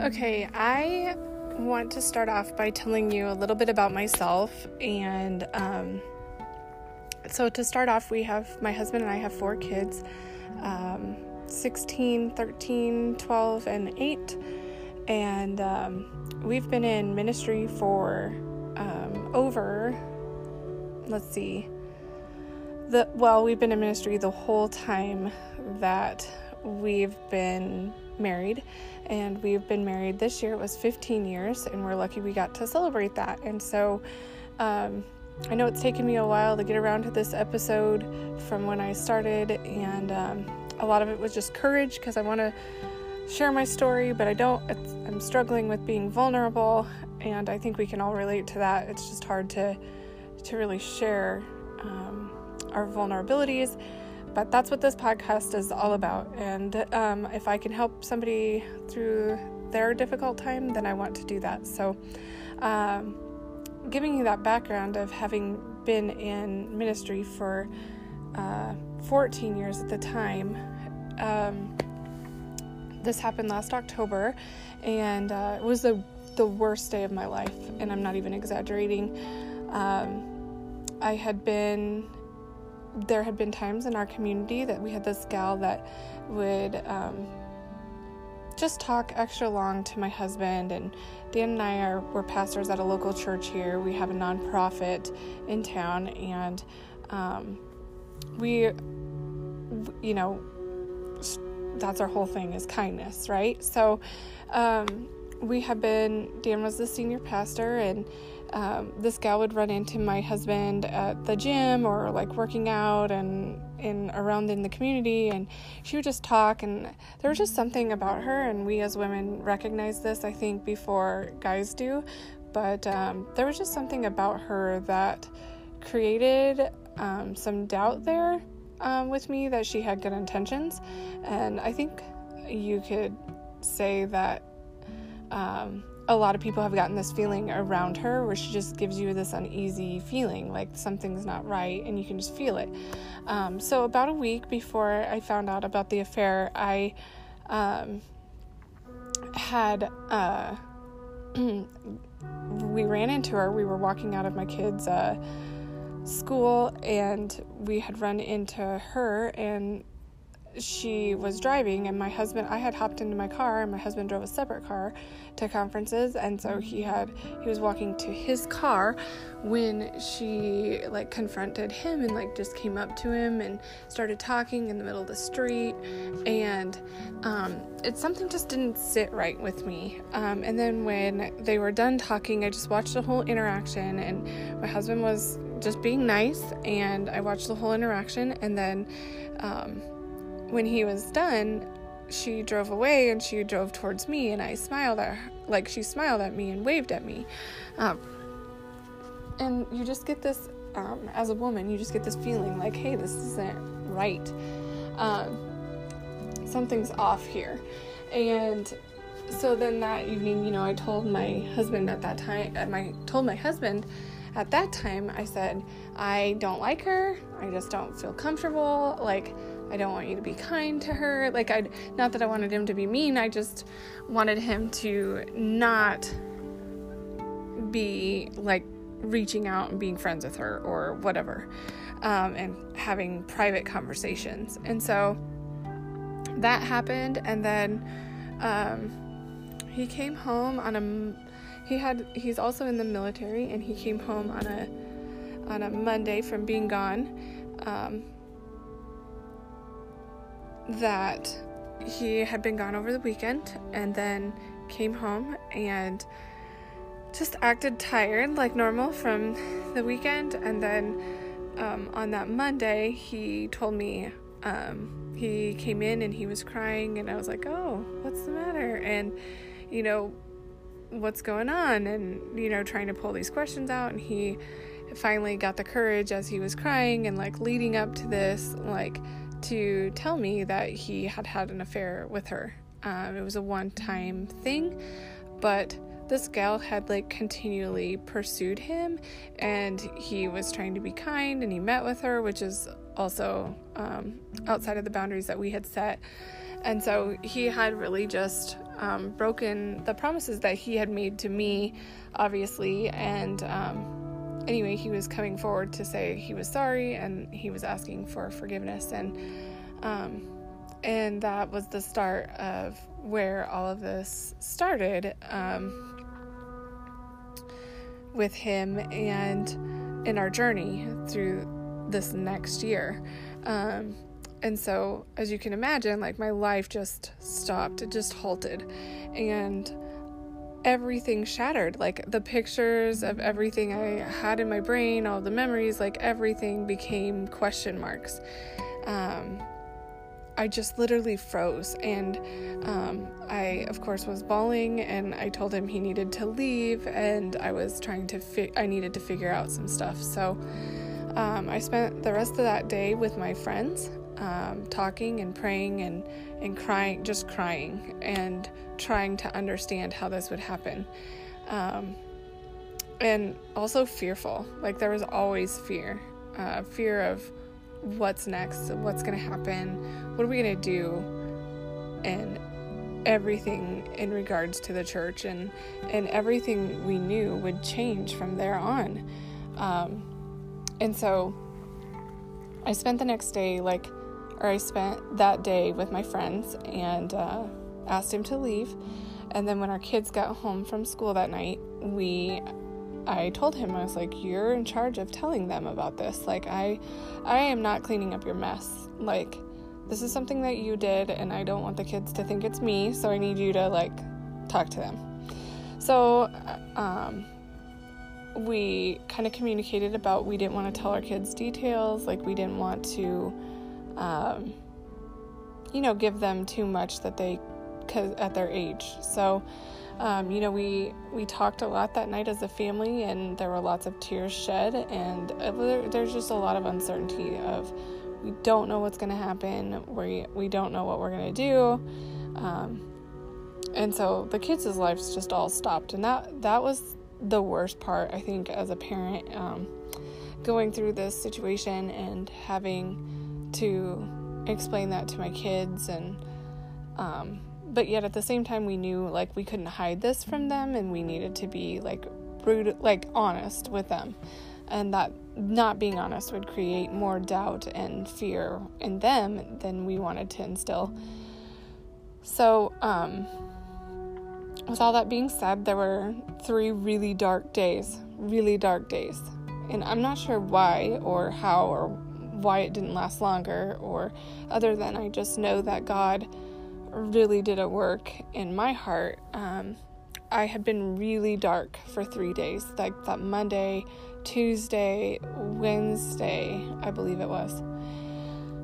Okay, I want to start off by telling you a little bit about myself. And um, so, to start off, we have my husband and I have four kids um, 16, 13, 12, and 8. And um, we've been in ministry for um, over, let's see, the well, we've been in ministry the whole time that we've been married and we've been married. This year it was 15 years and we're lucky we got to celebrate that. And so um, i know it's taken me a while to get around to this episode from when i started and um, a lot of it was just courage because i want to share my story but i don't i'm struggling with being vulnerable and i think we can all relate to that. It's just hard to to really share um, our vulnerabilities but that's what this podcast is all about. And um, if I can help somebody through their difficult time, then I want to do that. So, um, giving you that background of having been in ministry for uh, 14 years at the time, um, this happened last October, and uh, it was the the worst day of my life, and I'm not even exaggerating. Um, I had been there had been times in our community that we had this gal that would um, just talk extra long to my husband and Dan and I are we're pastors at a local church here. We have a nonprofit in town and um, we you know that's our whole thing is kindness, right? So um, we have been Dan was the senior pastor and um, this gal would run into my husband at the gym or like working out and in around in the community and she would just talk and there was just something about her and we as women recognize this i think before guys do. But um, there was just something about her that created um, some doubt there um, with me that she had good intentions. And i think you could say that um, a lot of people have gotten this feeling around her where she just gives you this uneasy feeling like something's not right and you can just feel it. Um, so, about a week before I found out about the affair, I um, had. Uh, we ran into her. We were walking out of my kids' uh, school and we had run into her and she was driving and my husband I had hopped into my car and my husband drove a separate car to conferences. And so he had he was walking to his car when she like confronted him and like just came up to him and started talking in the middle of the street. And um, it's something just didn't sit right with me. Um, and then when they were done talking I just watched the whole interaction and my husband was just being nice and I watched the whole interaction. And then um, when he was done, she drove away and she drove towards me, and I smiled at her, like she smiled at me and waved at me. Um, and you just get this, um, as a woman, you just get this feeling like, hey, this isn't right. Um, something's off here. And so then that evening, you know, I told my husband at that time, my told my husband at that time, I said, I don't like her. I just don't feel comfortable. Like I don't want you to be kind to her. Like, I, not that I wanted him to be mean, I just wanted him to not be like reaching out and being friends with her or whatever, um, and having private conversations. And so that happened, and then um, he came home on a. He had. He's also in the military, and he came home on a on a Monday from being gone. Um, that he had been gone over the weekend and then came home and just acted tired like normal from the weekend. And then um, on that Monday, he told me um, he came in and he was crying, and I was like, Oh, what's the matter? And, you know, what's going on? And, you know, trying to pull these questions out. And he finally got the courage as he was crying and like leading up to this, like, to tell me that he had had an affair with her. Um, it was a one time thing, but this gal had like continually pursued him and he was trying to be kind and he met with her, which is also um, outside of the boundaries that we had set. And so he had really just um, broken the promises that he had made to me, obviously. And um, anyway, he was coming forward to say he was sorry and he was asking for forgiveness. And um, and that was the start of where all of this started um, with him and in our journey through this next year. Um, and so, as you can imagine, like my life just stopped, it just halted. And everything shattered. Like the pictures of everything I had in my brain, all the memories, like everything became question marks. Um, I just literally froze. And um, I, of course, was bawling, and I told him he needed to leave, and I was trying to, fi- I needed to figure out some stuff. So um, I spent the rest of that day with my friends, um, talking and praying and, and crying, just crying, and trying to understand how this would happen. Um, and also fearful. Like, there was always fear uh, fear of what's next, what's going to happen, what are we going to do, and everything in regards to the church and and everything we knew would change from there on. Um, and so I spent the next day like, or I spent that day with my friends and uh, asked him to leave. And then when our kids got home from school that night, we I told him I was like, "You're in charge of telling them about this. Like, I, I am not cleaning up your mess. Like, this is something that you did, and I don't want the kids to think it's me. So I need you to like talk to them." So, uh, um, we kind of communicated about we didn't want to tell our kids details. Like, we didn't want to, um, you know, give them too much that they, cause at their age. So um, you know, we we talked a lot that night as a family, and there were lots of tears shed, and there's just a lot of uncertainty of we don't know what's going to happen, we we don't know what we're going to do, um, and so the kids' lives just all stopped, and that that was the worst part, I think, as a parent, um, going through this situation and having to explain that to my kids and um, but yet at the same time we knew like we couldn't hide this from them and we needed to be like rude like honest with them. And that not being honest would create more doubt and fear in them than we wanted to instill. So um with all that being said there were three really dark days really dark days. And i'm not sure why or how or why it didn't last longer or other than i just know that god really did a work in my heart. Um, I had been really dark for three days, like that Monday, Tuesday, Wednesday, I believe it was.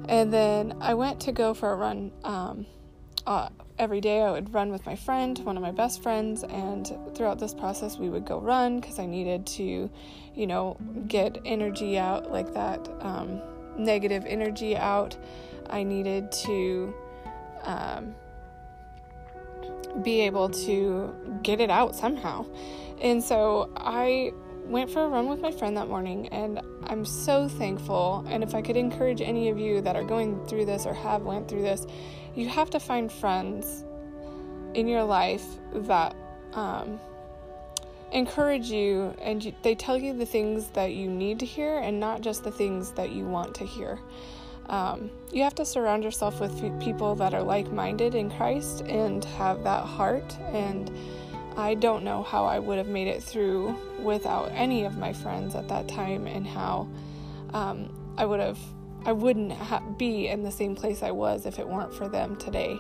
And then I went to go for a run. Um, uh, every day I would run with my friend, one of my best friends, and throughout this process we would go run because I needed to, you know, get energy out, like that um, negative energy out. I needed to um, be able to get it out somehow. And so I went for a run with my friend that morning, and I'm so thankful. And if I could encourage any of you that are going through this or have went through this, you have to find friends in your life that um, encourage you and you, they tell you the things that you need to hear and not just the things that you want to hear. Um, you have to surround yourself with people that are like minded in Christ and have that heart. And I don't know how I would have made it through without any of my friends at that time and how um, I would have. I wouldn't ha- be in the same place I was if it weren't for them today.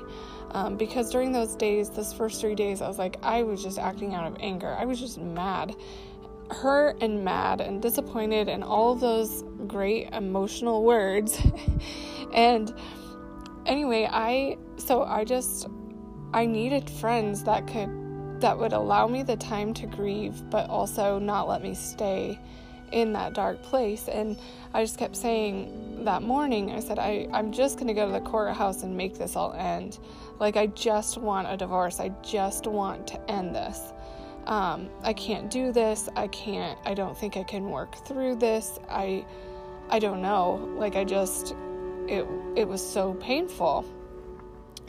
Um, because during those days, those first three days, I was like, I was just acting out of anger. I was just mad hurt and mad and disappointed and all of those great emotional words. and anyway, I so I just I needed friends that could that would allow me the time to grieve but also not let me stay in that dark place and I just kept saying that morning I said I I'm just going to go to the courthouse and make this all end. Like I just want a divorce. I just want to end this um, I can't do this. I can't, I don't think I can work through this. I, I don't know. Like I just it it was so painful.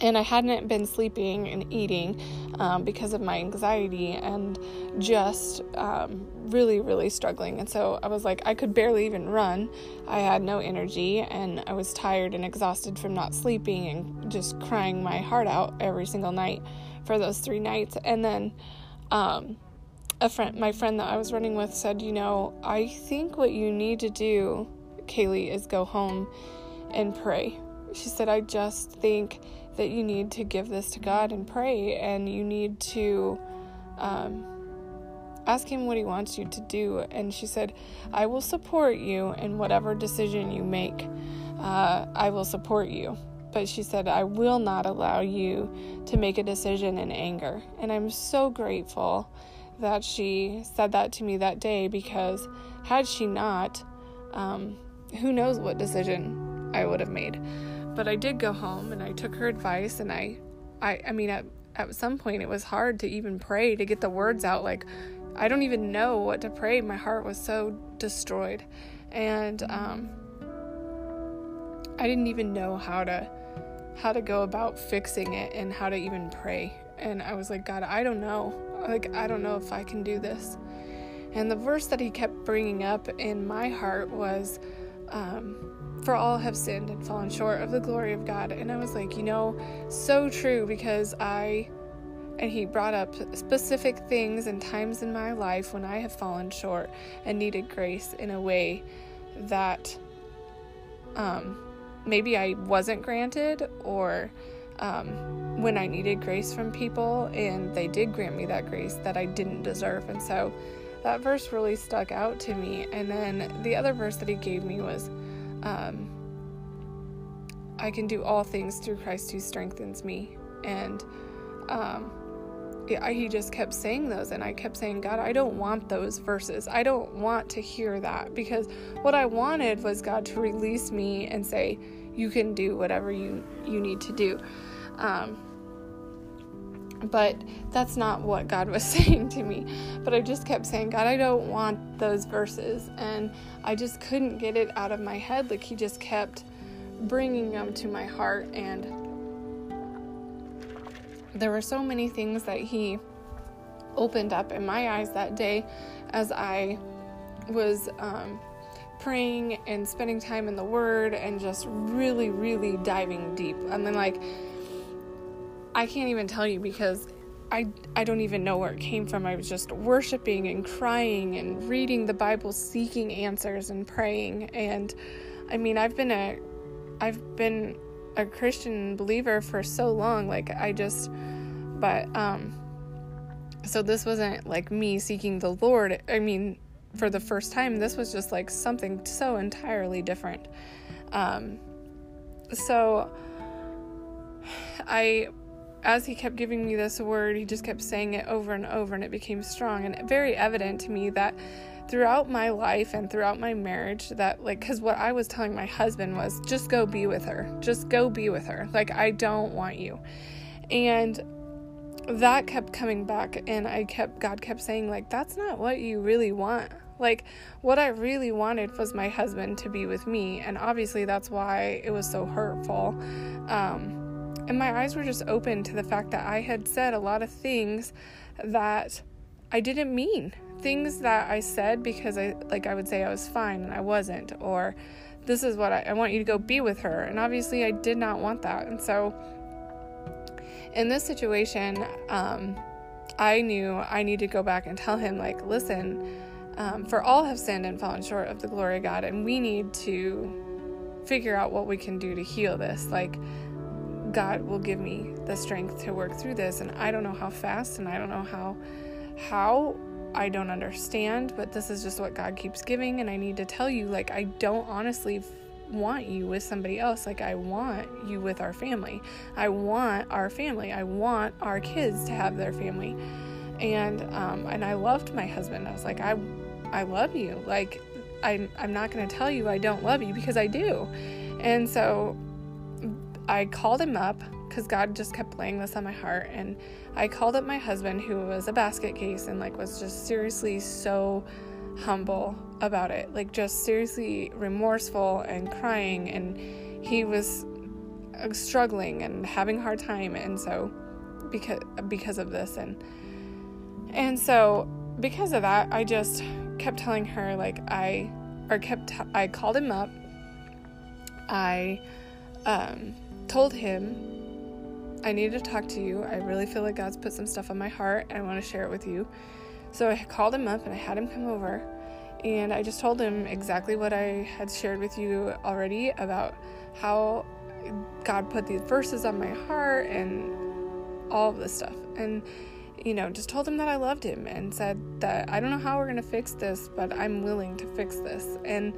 And I hadn't been sleeping and eating um, because of my anxiety and just um, really, really struggling. And so I was like, I could barely even run. I had no energy and I was tired and exhausted from not sleeping and just crying my heart out every single night for those three nights. And then, um, a friend, my friend that I was running with said, You know, I think what you need to do, Kaylee, is go home and pray. She said, I just think that you need to give this to God and pray, and you need to um, ask Him what He wants you to do. And she said, I will support you in whatever decision you make. Uh, I will support you. But she said, I will not allow you to make a decision in anger. And I'm so grateful that she said that to me that day because had she not, um, who knows what decision I would have made. But I did go home and I took her advice and I I I mean at at some point it was hard to even pray to get the words out like I don't even know what to pray. My heart was so destroyed. And um I didn't even know how to how to go about fixing it and how to even pray. And I was like, God, I don't know. Like I don't know if I can do this. And the verse that he kept bringing up in my heart was um, for all have sinned and fallen short of the glory of God. And I was like, you know, so true because I, and he brought up specific things and times in my life when I have fallen short and needed grace in a way that um, maybe I wasn't granted or um, when I needed grace from people and they did grant me that grace that I didn't deserve. And so that verse really stuck out to me. And then the other verse that he gave me was, um, I can do all things through Christ who strengthens me. And um, I, he just kept saying those, and I kept saying, God, I don't want those verses. I don't want to hear that because what I wanted was God to release me and say, You can do whatever you, you need to do. Um, but that's not what God was saying to me. But I just kept saying, God, I don't want those verses. And I just couldn't get it out of my head. Like He just kept bringing them to my heart. And there were so many things that He opened up in my eyes that day as I was um, praying and spending time in the Word and just really, really diving deep. And then, like, I can't even tell you because I, I don't even know where it came from. I was just worshiping and crying and reading the Bible, seeking answers and praying. And I mean, I've been a I've been a Christian believer for so long. Like I just but um so this wasn't like me seeking the Lord. I mean, for the first time, this was just like something so entirely different. Um so I as he kept giving me this word, he just kept saying it over and over, and it became strong and very evident to me that throughout my life and throughout my marriage, that like, because what I was telling my husband was just go be with her, just go be with her. Like, I don't want you. And that kept coming back, and I kept, God kept saying, like, that's not what you really want. Like, what I really wanted was my husband to be with me, and obviously that's why it was so hurtful. Um, and my eyes were just open to the fact that I had said a lot of things that I didn't mean. Things that I said because I like I would say I was fine and I wasn't or this is what I, I want you to go be with her. And obviously I did not want that. And so in this situation, um, I knew I needed to go back and tell him, like, listen, um, for all have sinned and fallen short of the glory of God, and we need to figure out what we can do to heal this. Like, God will give me the strength to work through this and I don't know how fast and I don't know how how I don't understand, but this is just what God keeps giving and I need to tell you like I don't honestly want you with somebody else like I want you with our family. I want our family. I want our kids to have their family. And um and I loved my husband. I was like I I love you. Like I I'm not going to tell you I don't love you because I do. And so I called him up because God just kept laying this on my heart. And I called up my husband, who was a basket case and like was just seriously so humble about it, like just seriously remorseful and crying. And he was uh, struggling and having a hard time. And so, because because of this, and and so because of that, I just kept telling her like I or kept I called him up. I um, told him I need to talk to you. I really feel like God's put some stuff on my heart and I want to share it with you. So I called him up and I had him come over and I just told him exactly what I had shared with you already about how God put these verses on my heart and all of this stuff. And you know, just told him that I loved him and said that I don't know how we're going to fix this, but I'm willing to fix this. And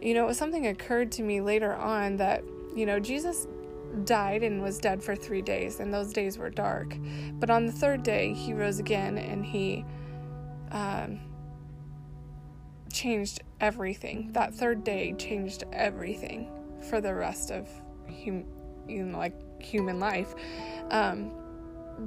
you know, something occurred to me later on that, you know, Jesus died and was dead for three days, and those days were dark. But on the third day, he rose again and he um, changed everything. That third day changed everything for the rest of hum- you know, like human life. Um,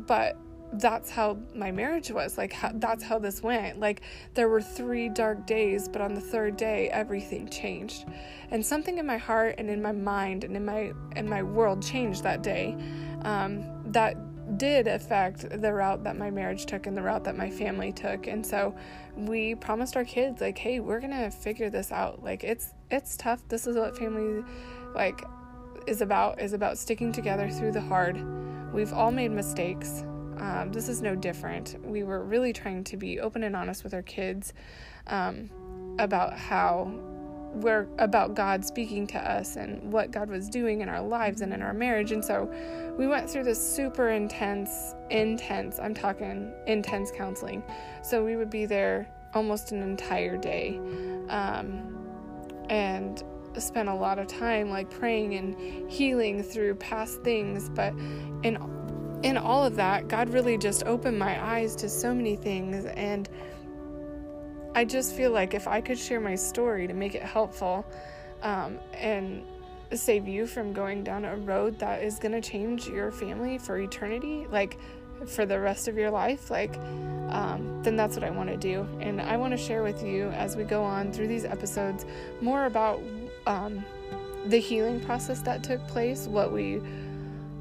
but that's how my marriage was like how, that's how this went. Like there were three dark days but on the third day everything changed. And something in my heart and in my mind and in my in my world changed that day. Um, that did affect the route that my marriage took and the route that my family took. And so we promised our kids like hey we're gonna figure this out. Like it's it's tough. This is what family like is about is about sticking together through the hard. We've all made mistakes um, this is no different. We were really trying to be open and honest with our kids um, about how we're about God speaking to us and what God was doing in our lives and in our marriage. And so we went through this super intense, intense, I'm talking intense counseling. So we would be there almost an entire day um, and spent a lot of time like praying and healing through past things. But in in all of that, God really just opened my eyes to so many things. And I just feel like if I could share my story to make it helpful um, and save you from going down a road that is going to change your family for eternity, like for the rest of your life, like, um, then that's what I want to do. And I want to share with you as we go on through these episodes more about um, the healing process that took place, what we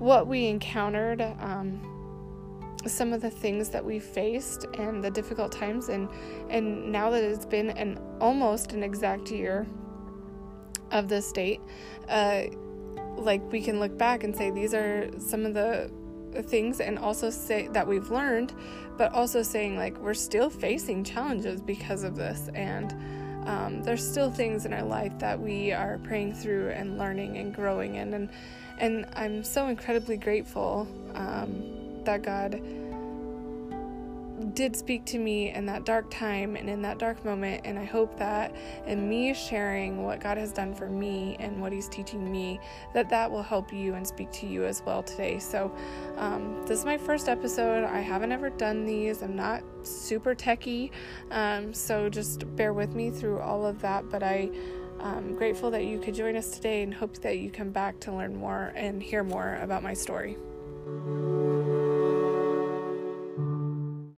what we encountered, um, some of the things that we faced, and the difficult times. And and now that it's been an almost an exact year of this date, uh, like we can look back and say these are some of the things and also say that we've learned but also saying like we're still facing challenges because of this and um, there's still things in our life that we are praying through and learning and growing in and and I'm so incredibly grateful um, that God did speak to me in that dark time and in that dark moment. And I hope that in me sharing what God has done for me and what He's teaching me, that that will help you and speak to you as well today. So, um, this is my first episode. I haven't ever done these, I'm not super techy. Um, so, just bear with me through all of that. But I I'm grateful that you could join us today and hope that you come back to learn more and hear more about my story.